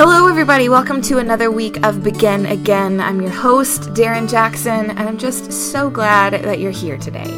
Hello, everybody. Welcome to another week of Begin Again. I'm your host, Darren Jackson, and I'm just so glad that you're here today.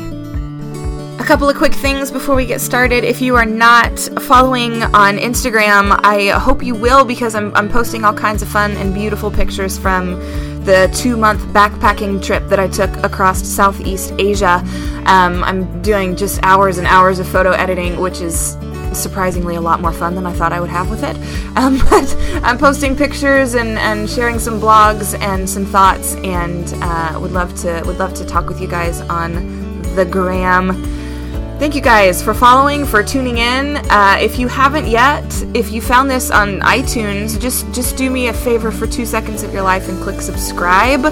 A couple of quick things before we get started. If you are not following on Instagram, I hope you will because I'm, I'm posting all kinds of fun and beautiful pictures from the two month backpacking trip that I took across Southeast Asia. Um, I'm doing just hours and hours of photo editing, which is surprisingly a lot more fun than I thought I would have with it. Um, but I'm posting pictures and, and sharing some blogs and some thoughts, and uh, would love to would love to talk with you guys on the gram. Thank you guys for following, for tuning in. Uh, if you haven't yet, if you found this on iTunes, just just do me a favor for two seconds of your life and click subscribe,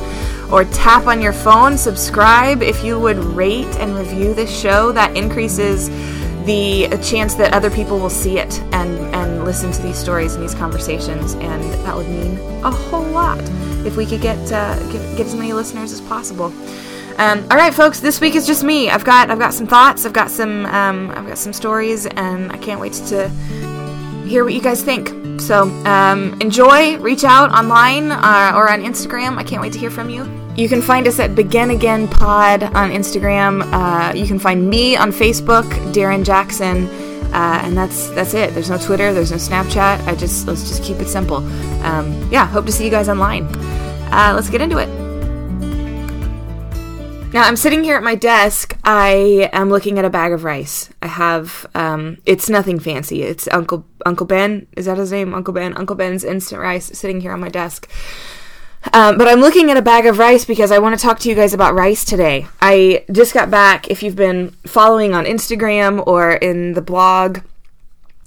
or tap on your phone subscribe. If you would rate and review this show, that increases the chance that other people will see it and and listen to these stories and these conversations, and that would mean a whole lot if we could get uh, get, get as many listeners as possible. Um, all right, folks. This week is just me. I've got I've got some thoughts. I've got some um, I've got some stories, and I can't wait to hear what you guys think. So um, enjoy. Reach out online uh, or on Instagram. I can't wait to hear from you. You can find us at Begin Again Pod on Instagram. Uh, you can find me on Facebook, Darren Jackson. Uh, and that's that's it. There's no Twitter. There's no Snapchat. I just let's just keep it simple. Um, yeah, hope to see you guys online. Uh, let's get into it. Now I'm sitting here at my desk. I am looking at a bag of rice. I have um, it's nothing fancy. It's Uncle Uncle Ben. Is that his name? Uncle Ben. Uncle Ben's instant rice sitting here on my desk. Um, but I'm looking at a bag of rice because I want to talk to you guys about rice today. I just got back. If you've been following on Instagram or in the blog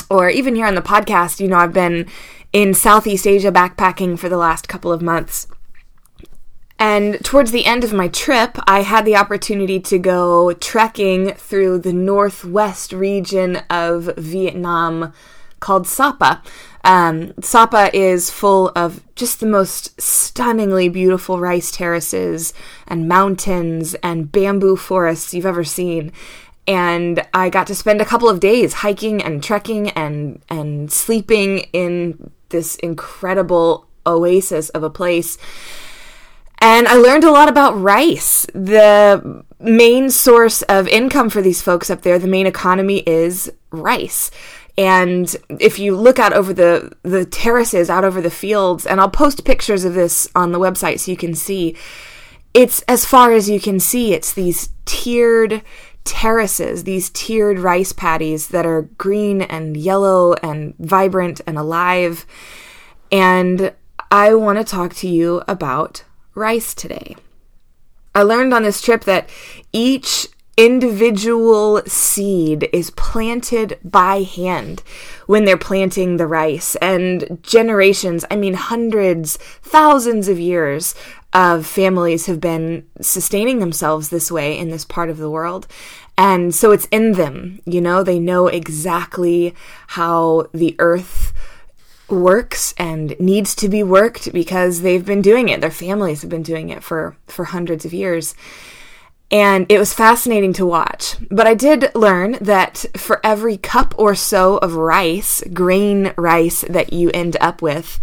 or even here on the podcast, you know I've been in Southeast Asia backpacking for the last couple of months. And towards the end of my trip, I had the opportunity to go trekking through the northwest region of Vietnam called Sapa. Um, Sapa is full of just the most stunningly beautiful rice terraces and mountains and bamboo forests you've ever seen. And I got to spend a couple of days hiking and trekking and, and sleeping in this incredible oasis of a place. And I learned a lot about rice. The main source of income for these folks up there, the main economy is rice. And if you look out over the, the terraces, out over the fields, and I'll post pictures of this on the website so you can see, it's as far as you can see, it's these tiered terraces, these tiered rice paddies that are green and yellow and vibrant and alive. And I want to talk to you about rice today. I learned on this trip that each individual seed is planted by hand when they're planting the rice. And generations, I mean, hundreds, thousands of years of families have been sustaining themselves this way in this part of the world. And so it's in them, you know, they know exactly how the earth works and needs to be worked because they've been doing it. Their families have been doing it for, for hundreds of years. And it was fascinating to watch. But I did learn that for every cup or so of rice, grain rice that you end up with,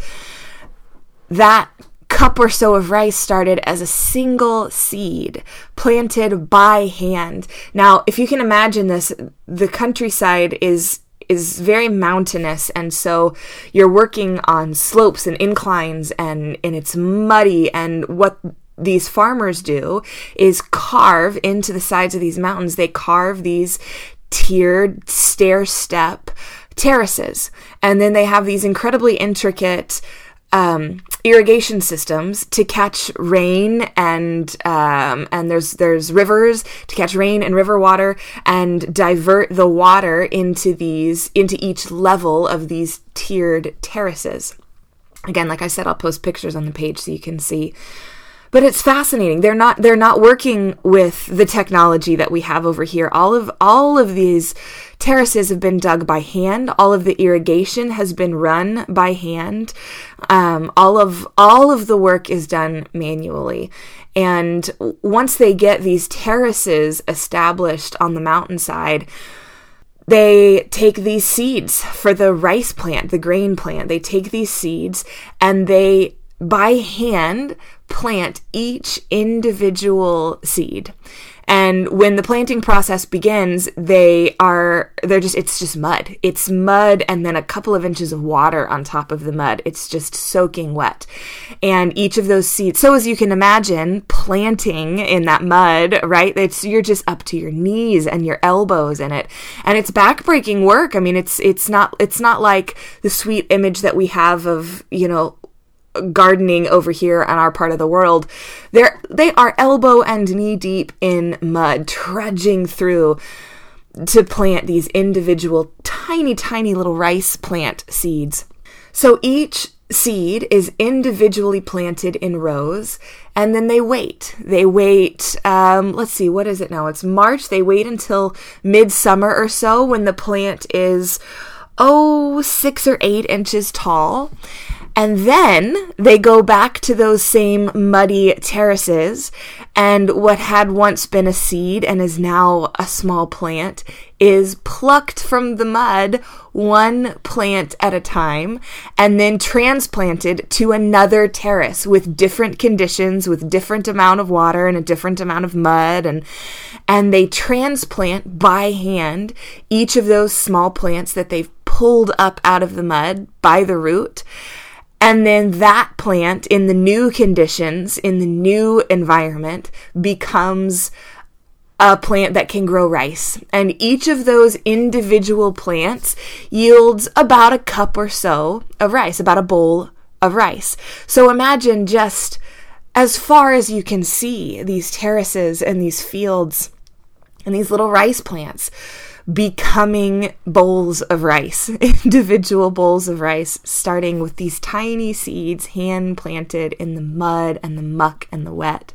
that cup or so of rice started as a single seed planted by hand. Now, if you can imagine this, the countryside is is very mountainous and so you're working on slopes and inclines and and it's muddy and what these farmers do is carve into the sides of these mountains they carve these tiered stair step terraces and then they have these incredibly intricate um, irrigation systems to catch rain and um, and there's there's rivers to catch rain and river water and divert the water into these into each level of these tiered terraces. Again, like I said, I'll post pictures on the page so you can see but it's fascinating. They're not they're not working with the technology that we have over here. All of all of these terraces have been dug by hand. All of the irrigation has been run by hand. Um, all of all of the work is done manually. And once they get these terraces established on the mountainside they take these seeds for the rice plant, the grain plant. They take these seeds and they, by hand, plant each individual seed. And when the planting process begins, they are, they're just, it's just mud. It's mud and then a couple of inches of water on top of the mud. It's just soaking wet. And each of those seeds, so as you can imagine, planting in that mud, right? It's, you're just up to your knees and your elbows in it. And it's backbreaking work. I mean, it's, it's not, it's not like the sweet image that we have of, you know, gardening over here on our part of the world, they're they are elbow and knee deep in mud, trudging through to plant these individual tiny, tiny little rice plant seeds. So each seed is individually planted in rows and then they wait. They wait um, let's see what is it now? It's march. They wait until midsummer or so when the plant is oh six or eight inches tall and then they go back to those same muddy terraces, and what had once been a seed and is now a small plant is plucked from the mud one plant at a time and then transplanted to another terrace with different conditions with different amount of water and a different amount of mud and and they transplant by hand each of those small plants that they've pulled up out of the mud by the root and then that plant in the new conditions, in the new environment, becomes a plant that can grow rice. And each of those individual plants yields about a cup or so of rice, about a bowl of rice. So imagine just as far as you can see these terraces and these fields and these little rice plants becoming bowls of rice, individual bowls of rice, starting with these tiny seeds hand planted in the mud and the muck and the wet.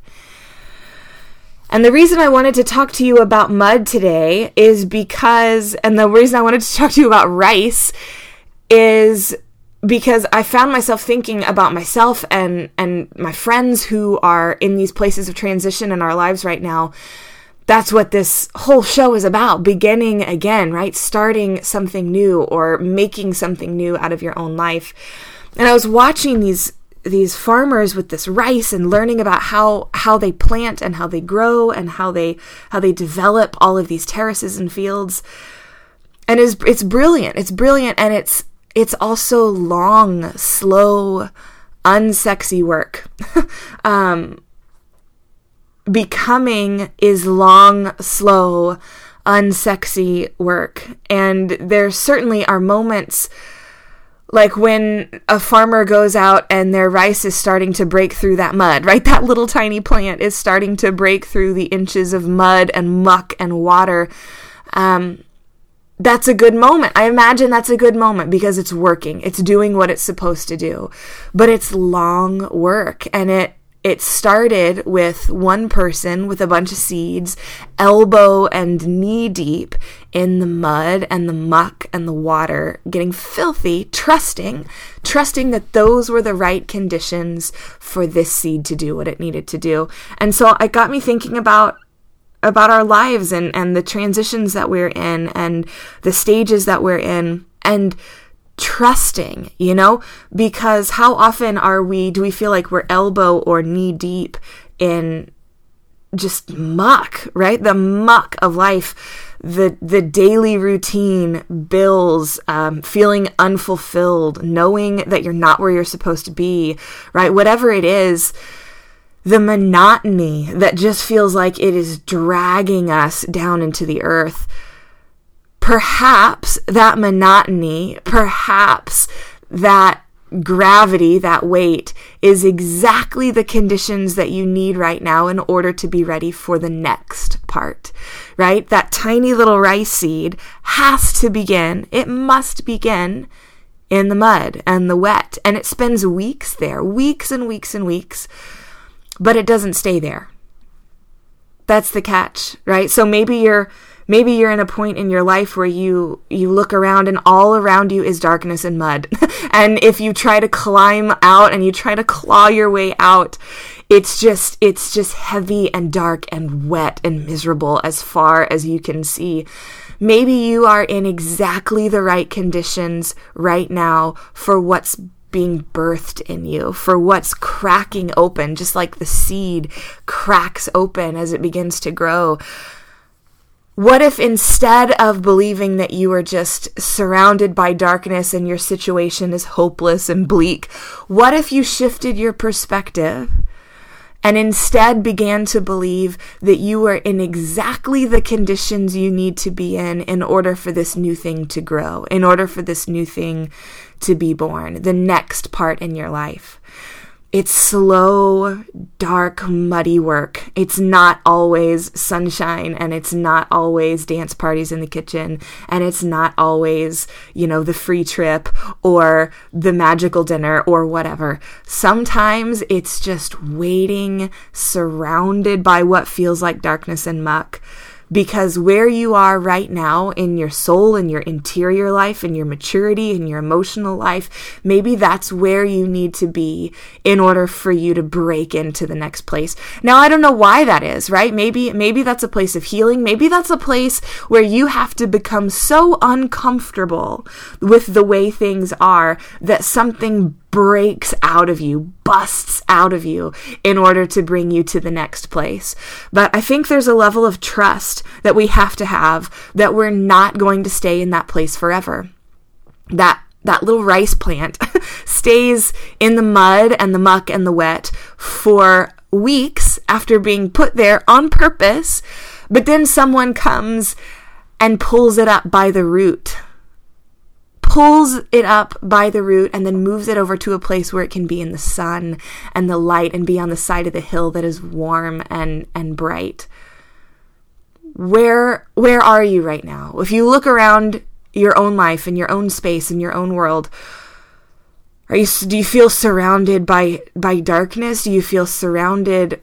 And the reason I wanted to talk to you about mud today is because, and the reason I wanted to talk to you about rice is because I found myself thinking about myself and and my friends who are in these places of transition in our lives right now that's what this whole show is about beginning again, right? Starting something new or making something new out of your own life. And I was watching these these farmers with this rice and learning about how how they plant and how they grow and how they how they develop all of these terraces and fields and it's it's brilliant it's brilliant and it's it's also long slow unsexy work um becoming is long, slow, unsexy work. And there certainly are moments like when a farmer goes out and their rice is starting to break through that mud, right? That little tiny plant is starting to break through the inches of mud and muck and water. Um, that's a good moment. I imagine that's a good moment because it's working. It's doing what it's supposed to do. But it's long work and it it started with one person with a bunch of seeds, elbow and knee deep in the mud and the muck and the water, getting filthy, trusting, trusting that those were the right conditions for this seed to do what it needed to do. And so it got me thinking about about our lives and and the transitions that we're in and the stages that we're in and trusting, you know? Because how often are we, do we feel like we're elbow or knee deep in just muck, right? The muck of life, the the daily routine, bills, um, feeling unfulfilled, knowing that you're not where you're supposed to be, right? Whatever it is, the monotony that just feels like it is dragging us down into the earth perhaps that monotony, perhaps that gravity, that weight, is exactly the conditions that you need right now in order to be ready for the next part, right? That tiny little rice seed has to begin, it must begin in the mud and the wet. And it spends weeks there, weeks and weeks and weeks, but it doesn't stay there. That's the catch, right? So maybe you're maybe you're in a point in your life where you you look around and all around you is darkness and mud and if you try to climb out and you try to claw your way out it's just it's just heavy and dark and wet and miserable as far as you can see Maybe you are in exactly the right conditions right now for what's being birthed in you, for what's cracking open, just like the seed cracks open as it begins to grow. What if instead of believing that you are just surrounded by darkness and your situation is hopeless and bleak, what if you shifted your perspective and instead began to believe that you are in exactly the conditions you need to be in in order for this new thing to grow, in order for this new thing to be born, the next part in your life? It's slow, dark, muddy work. It's not always sunshine and it's not always dance parties in the kitchen and it's not always, you know, the free trip or the magical dinner or whatever. Sometimes it's just waiting, surrounded by what feels like darkness and muck because where you are right now in your soul, in your interior life, in your maturity, in your emotional life, maybe that's where you need to be in order for you to break into the next place. Now, I don't know why that is, right? Maybe, maybe that's a place of healing. Maybe that's a place where you have to become so uncomfortable with the way things are that something breaks out of you, busts out of you in order to bring you to the next place. But I think there's a level of trust that we have to have that we're not going to stay in that place forever. That that little rice plant stays in the mud and the muck and the wet for weeks after being put there on purpose, but then someone comes and pulls it up by the root pulls it up by the root and then moves it over to a place where it can be in the sun and the light and be on the side of the hill that is warm and and bright. Where where are you right now? If you look around your own life and your own space and your own world are you do you feel surrounded by by darkness? Do you feel surrounded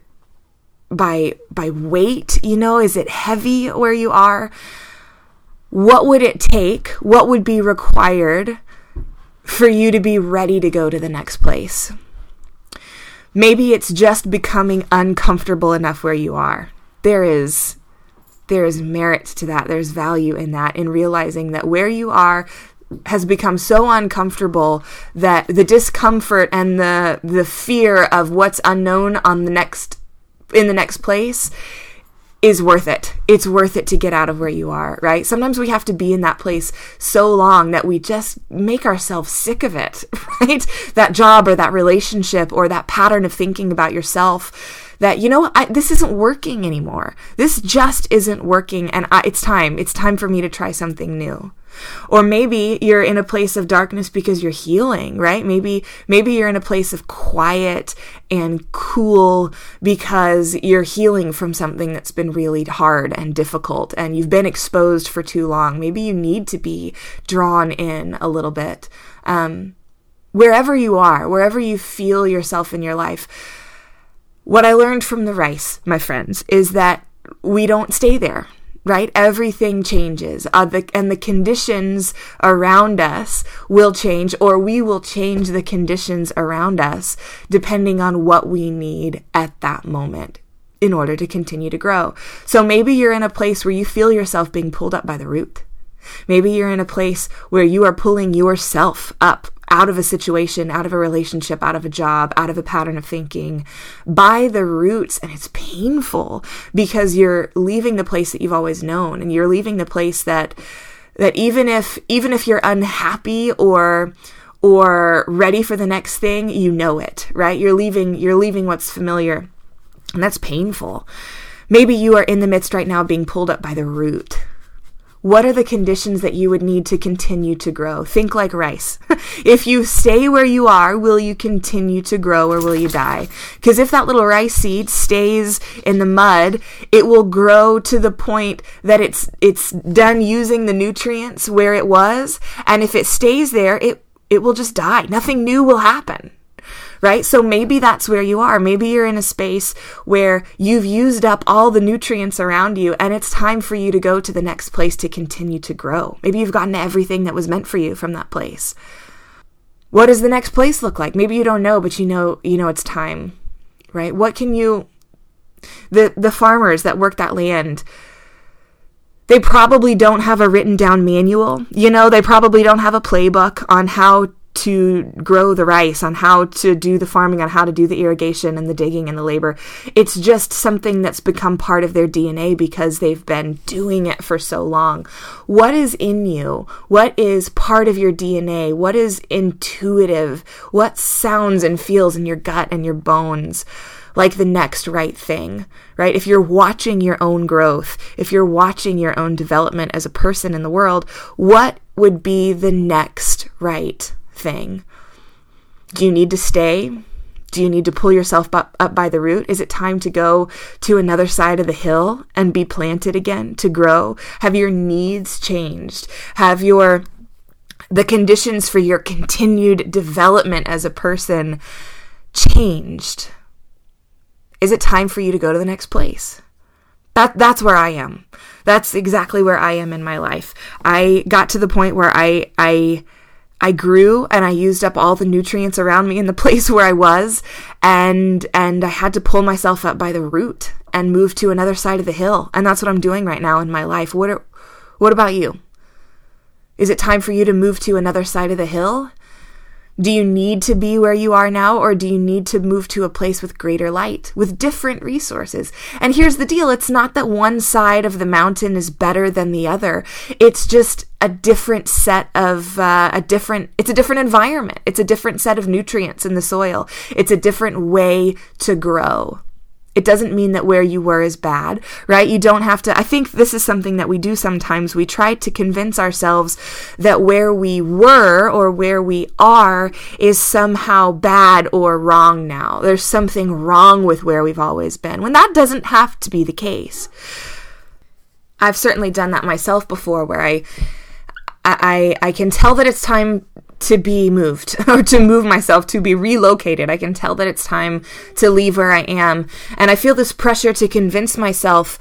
by by weight? You know is it heavy where you are what would it take? What would be required for you to be ready to go to the next place? Maybe it's just becoming uncomfortable enough where you are. There is there is merit to that. There's value in that in realizing that where you are has become so uncomfortable that the discomfort and the the fear of what's unknown on the next in the next place is worth it. It's worth it to get out of where you are, right? Sometimes we have to be in that place so long that we just make ourselves sick of it, right? That job or that relationship or that pattern of thinking about yourself that, you know, I, this isn't working anymore. This just isn't working and I, it's time. It's time for me to try something new. Or maybe you're in a place of darkness because you're healing, right? Maybe maybe you're in a place of quiet and cool because you're healing from something that's been really hard and difficult and you've been exposed for too long. Maybe you need to be drawn in a little bit. Um, wherever you are, wherever you feel yourself in your life, what I learned from the rice, my friends, is that we don't stay there right? Everything changes, uh, the, and the conditions around us will change, or we will change the conditions around us depending on what we need at that moment in order to continue to grow. So maybe you're in a place where you feel yourself being pulled up by the root. Maybe you're in a place where you are pulling yourself up out of a situation, out of a relationship, out of a job, out of a pattern of thinking by the roots. And it's painful because you're leaving the place that you've always known and you're leaving the place that, that even if, even if you're unhappy or, or ready for the next thing, you know it, right? You're leaving, you're leaving what's familiar. And that's painful. Maybe you are in the midst right now being pulled up by the root what are the conditions that you would need to continue to grow? Think like rice. if you stay where you are, will you continue to grow or will you die? Because if that little rice seed stays in the mud, it will grow to the point that it's it's done using the nutrients where it was, and if it stays there, it it will just die. Nothing new will happen right? So maybe that's where you are. Maybe you're in a space where you've used up all the nutrients around you and it's time for you to go to the next place to continue to grow. Maybe you've gotten everything that was meant for you from that place. What does the next place look like? Maybe you don't know, but you know, you know it's time, right? What can you the the farmers that work that land they probably don't have a written down manual. You know, they probably don't have a playbook on how to grow the rice, on how to do the farming, on how to do the irrigation and the digging and the labor. It's just something that's become part of their DNA because they've been doing it for so long. What is in you? What is part of your DNA? What is intuitive? What sounds and feels in your gut and your bones? like the next right thing, right? If you're watching your own growth, if you're watching your own development as a person in the world, what would be the next right thing. Do you need to stay? Do you need to pull yourself up, up by the root? Is it time to go to another side of the hill and be planted again to grow? Have your needs changed? Have your the conditions for your continued development as a person changed? Is it time for you to go to the next place? That that's where I am. That's exactly where I am in my life. I got to the point where I I I grew and I used up all the nutrients around me in the place where I was and and I had to pull myself up by the root and move to another side of the hill. And that's what I'm doing right now in my life. What are, what about you? Is it time for you to move to another side of the hill? Do you need to be where you are now, or do you need to move to a place with greater light, with different resources? And here's the deal it's not that one side of the mountain is better than the other, it's just a different set of, uh, a different, it's a different environment. It's a different set of nutrients in the soil. It's a different way to grow it doesn't mean that where you were is bad, right? You don't have to. I think this is something that we do sometimes. We try to convince ourselves that where we were or where we are is somehow bad or wrong now. There's something wrong with where we've always been, when that doesn't have to be the case. I've certainly done that myself before where I I, I can tell that it's time to be moved or to move myself to be relocated. I can tell that it's time to leave where I am. And I feel this pressure to convince myself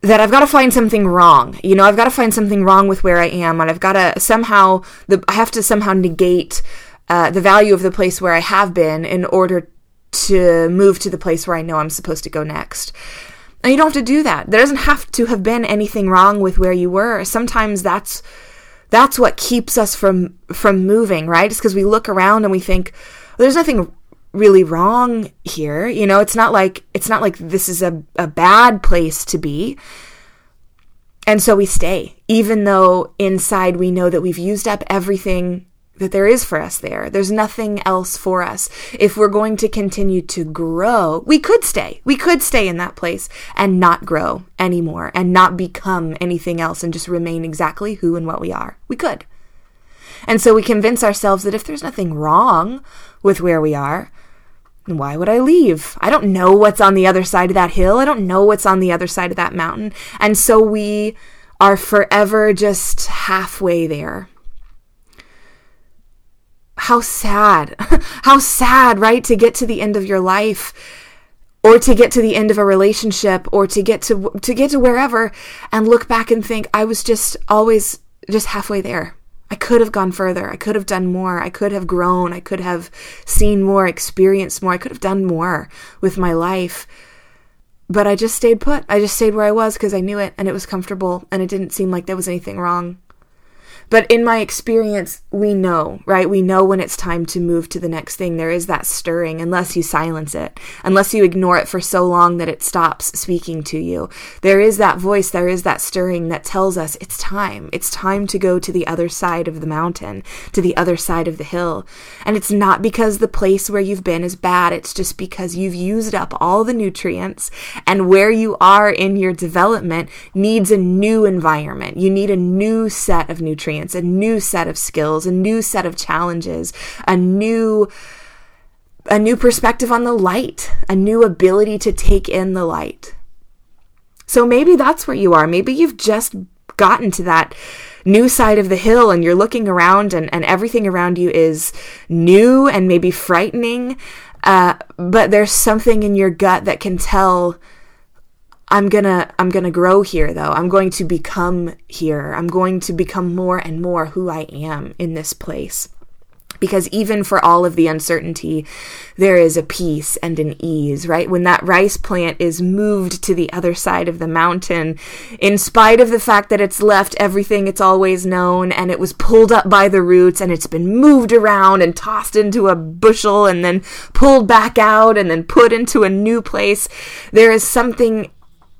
that I've got to find something wrong. You know, I've got to find something wrong with where I am and I've got to somehow the I have to somehow negate uh, the value of the place where I have been in order to move to the place where I know I'm supposed to go next. And you don't have to do that. There doesn't have to have been anything wrong with where you were. Sometimes that's that's what keeps us from from moving, right? It's because we look around and we think there's nothing really wrong here. You know, it's not like it's not like this is a, a bad place to be. And so we stay, even though inside we know that we've used up everything that there is for us there. There's nothing else for us. If we're going to continue to grow, we could stay. We could stay in that place and not grow anymore and not become anything else and just remain exactly who and what we are. We could. And so we convince ourselves that if there's nothing wrong with where we are, why would I leave? I don't know what's on the other side of that hill. I don't know what's on the other side of that mountain. And so we are forever just halfway there how sad, how sad, right? To get to the end of your life or to get to the end of a relationship or to get to to get to wherever and look back and think I was just always just halfway there. I could have gone further. I could have done more. I could have grown. I could have seen more, experienced more. I could have done more with my life. But I just stayed put. I just stayed where I was because I knew it and it was comfortable and it didn't seem like there was anything wrong. But in my experience, we know, right? We know when it's time to move to the next thing. There is that stirring, unless you silence it, unless you ignore it for so long that it stops speaking to you. There is that voice, there is that stirring that tells us it's time. It's time to go to the other side of the mountain, to the other side of the hill. And it's not because the place where you've been is bad, it's just because you've used up all the nutrients and where you are in your development needs a new environment. You need a new set of nutrients experience, a new set of skills, a new set of challenges, a new a new perspective on the light, a new ability to take in the light. So maybe that's where you are. Maybe you've just gotten to that new side of the hill and you're looking around and, and everything around you is new and maybe frightening. Uh, but there's something in your gut that can tell I'm gonna I'm gonna grow here though. I'm going to become here. I'm going to become more and more who I am in this place. because even for all of the uncertainty, there is a peace and an ease, right? When that rice plant is moved to the other side of the mountain, in spite of the fact that it's left everything it's always known and it was pulled up by the roots and it's been moved around and tossed into a bushel and then pulled back out and then put into a new place, there is something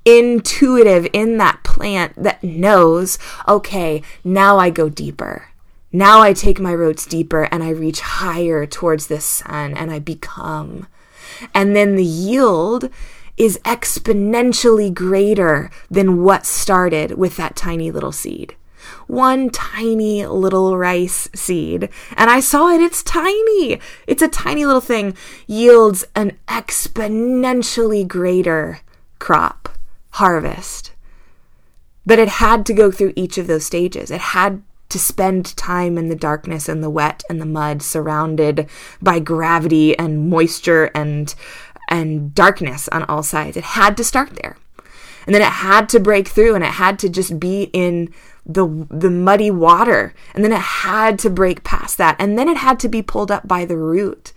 intuitive in that plant that knows, okay, now I go deeper now I take my roots deeper and I reach higher towards the sun and I become. And then the yield is exponentially greater than what started with that tiny little seed. One tiny little rice seed, and I saw it, it's tiny. It's a tiny little thing, yields an exponentially greater crop, harvest. But it had to go through each of those stages. It had to spend time in the darkness and the wet and the mud surrounded by gravity and moisture and and darkness on all sides. It had to start there. And then it had to break through and it had to just be in the the muddy water. And then it had to break past that. And then it had to be pulled up by the root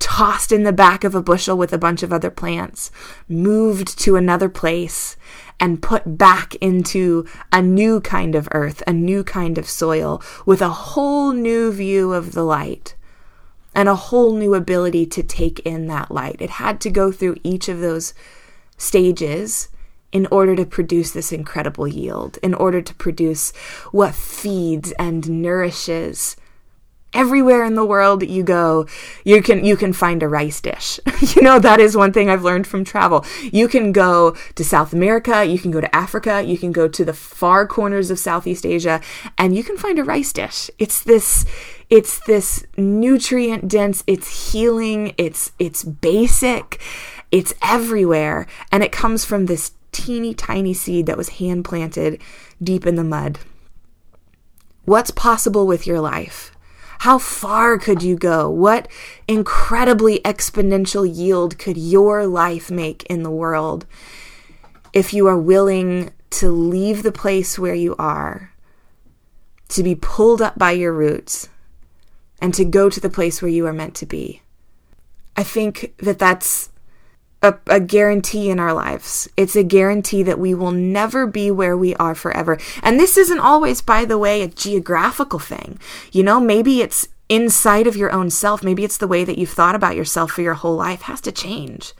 tossed in the back of a bushel with a bunch of other plants, moved to another place, and put back into a new kind of earth, a new kind of soil, with a whole new view of the light and a whole new ability to take in that light. It had to go through each of those stages in order to produce this incredible yield, in order to produce what feeds and nourishes everywhere in the world you go you can you can find a rice dish. You know that is one thing i've learned from travel. You can go to south america you can go to africa you can go to the far corners of southeast asia and you can find a rice dish. It's this it's this nutrient dense it's healing it's it's basic it's everywhere and it comes from this teeny tiny seed that was hand planted deep in the mud. What's possible with your life how far could you go? What incredibly exponential yield could your life make in the world if you are willing to leave the place where you are, to be pulled up by your roots, and to go to the place where you are meant to be? I think that that's a, a, guarantee in our lives. It's a guarantee that we will never be where we are forever. And this isn't always, by the way, a geographical thing. You know, maybe it's inside of your own self. Maybe it's the way that you've thought about yourself for your whole life has to change.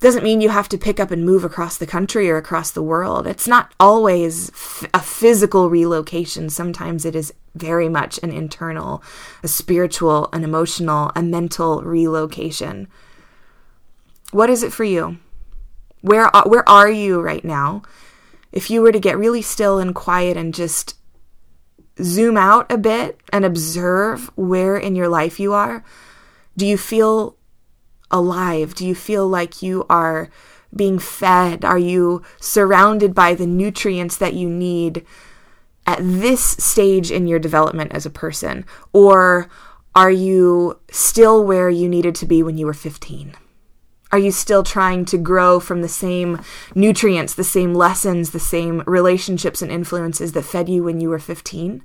Doesn't mean you have to pick up and move across the country or across the world. It's not always f- a physical relocation. Sometimes it is very much an internal, a spiritual, an emotional, a mental relocation. What is it for you? Where where are you right now? If you were to get really still and quiet and just zoom out a bit and observe where in your life you are, do you feel alive? Do you feel like you are being fed? Are you surrounded by the nutrients that you need at this stage in your development as a person? Or are you still where you needed to be when you were 15? Are you still trying to grow from the same nutrients, the same lessons, the same relationships and influences that fed you when you were 15?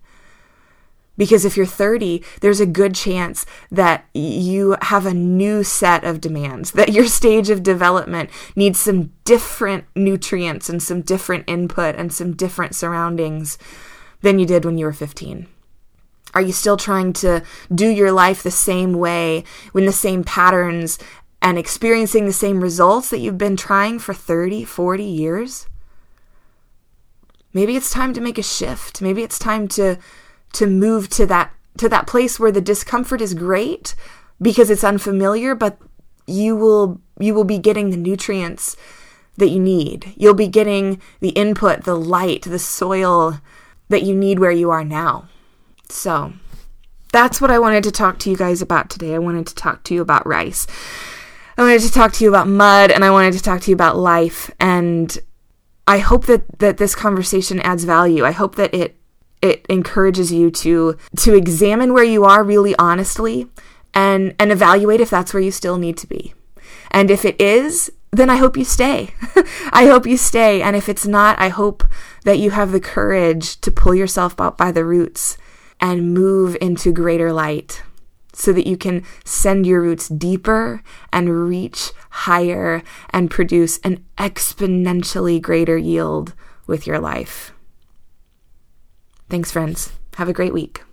Because if you're 30, there's a good chance that you have a new set of demands, that your stage of development needs some different nutrients and some different input and some different surroundings than you did when you were 15. Are you still trying to do your life the same way, in the same patterns, and experiencing the same results that you've been trying for 30, 40 years? Maybe it's time to make a shift. Maybe it's time to to move to that to that place where the discomfort is great because it's unfamiliar, but you will you will be getting the nutrients that you need. You'll be getting the input, the light, the soil that you need where you are now. So, that's what I wanted to talk to you guys about today. I wanted to talk to you about rice. I wanted to talk to you about mud and I wanted to talk to you about life and I hope that that this conversation adds value. I hope that it it encourages you to to examine where you are really honestly and and evaluate if that's where you still need to be. And if it is, then I hope you stay. I hope you stay. And if it's not, I hope that you have the courage to pull yourself out by the roots and move into greater light so that you can send your roots deeper and reach higher and produce an exponentially greater yield with your life. Thanks, friends. Have a great week.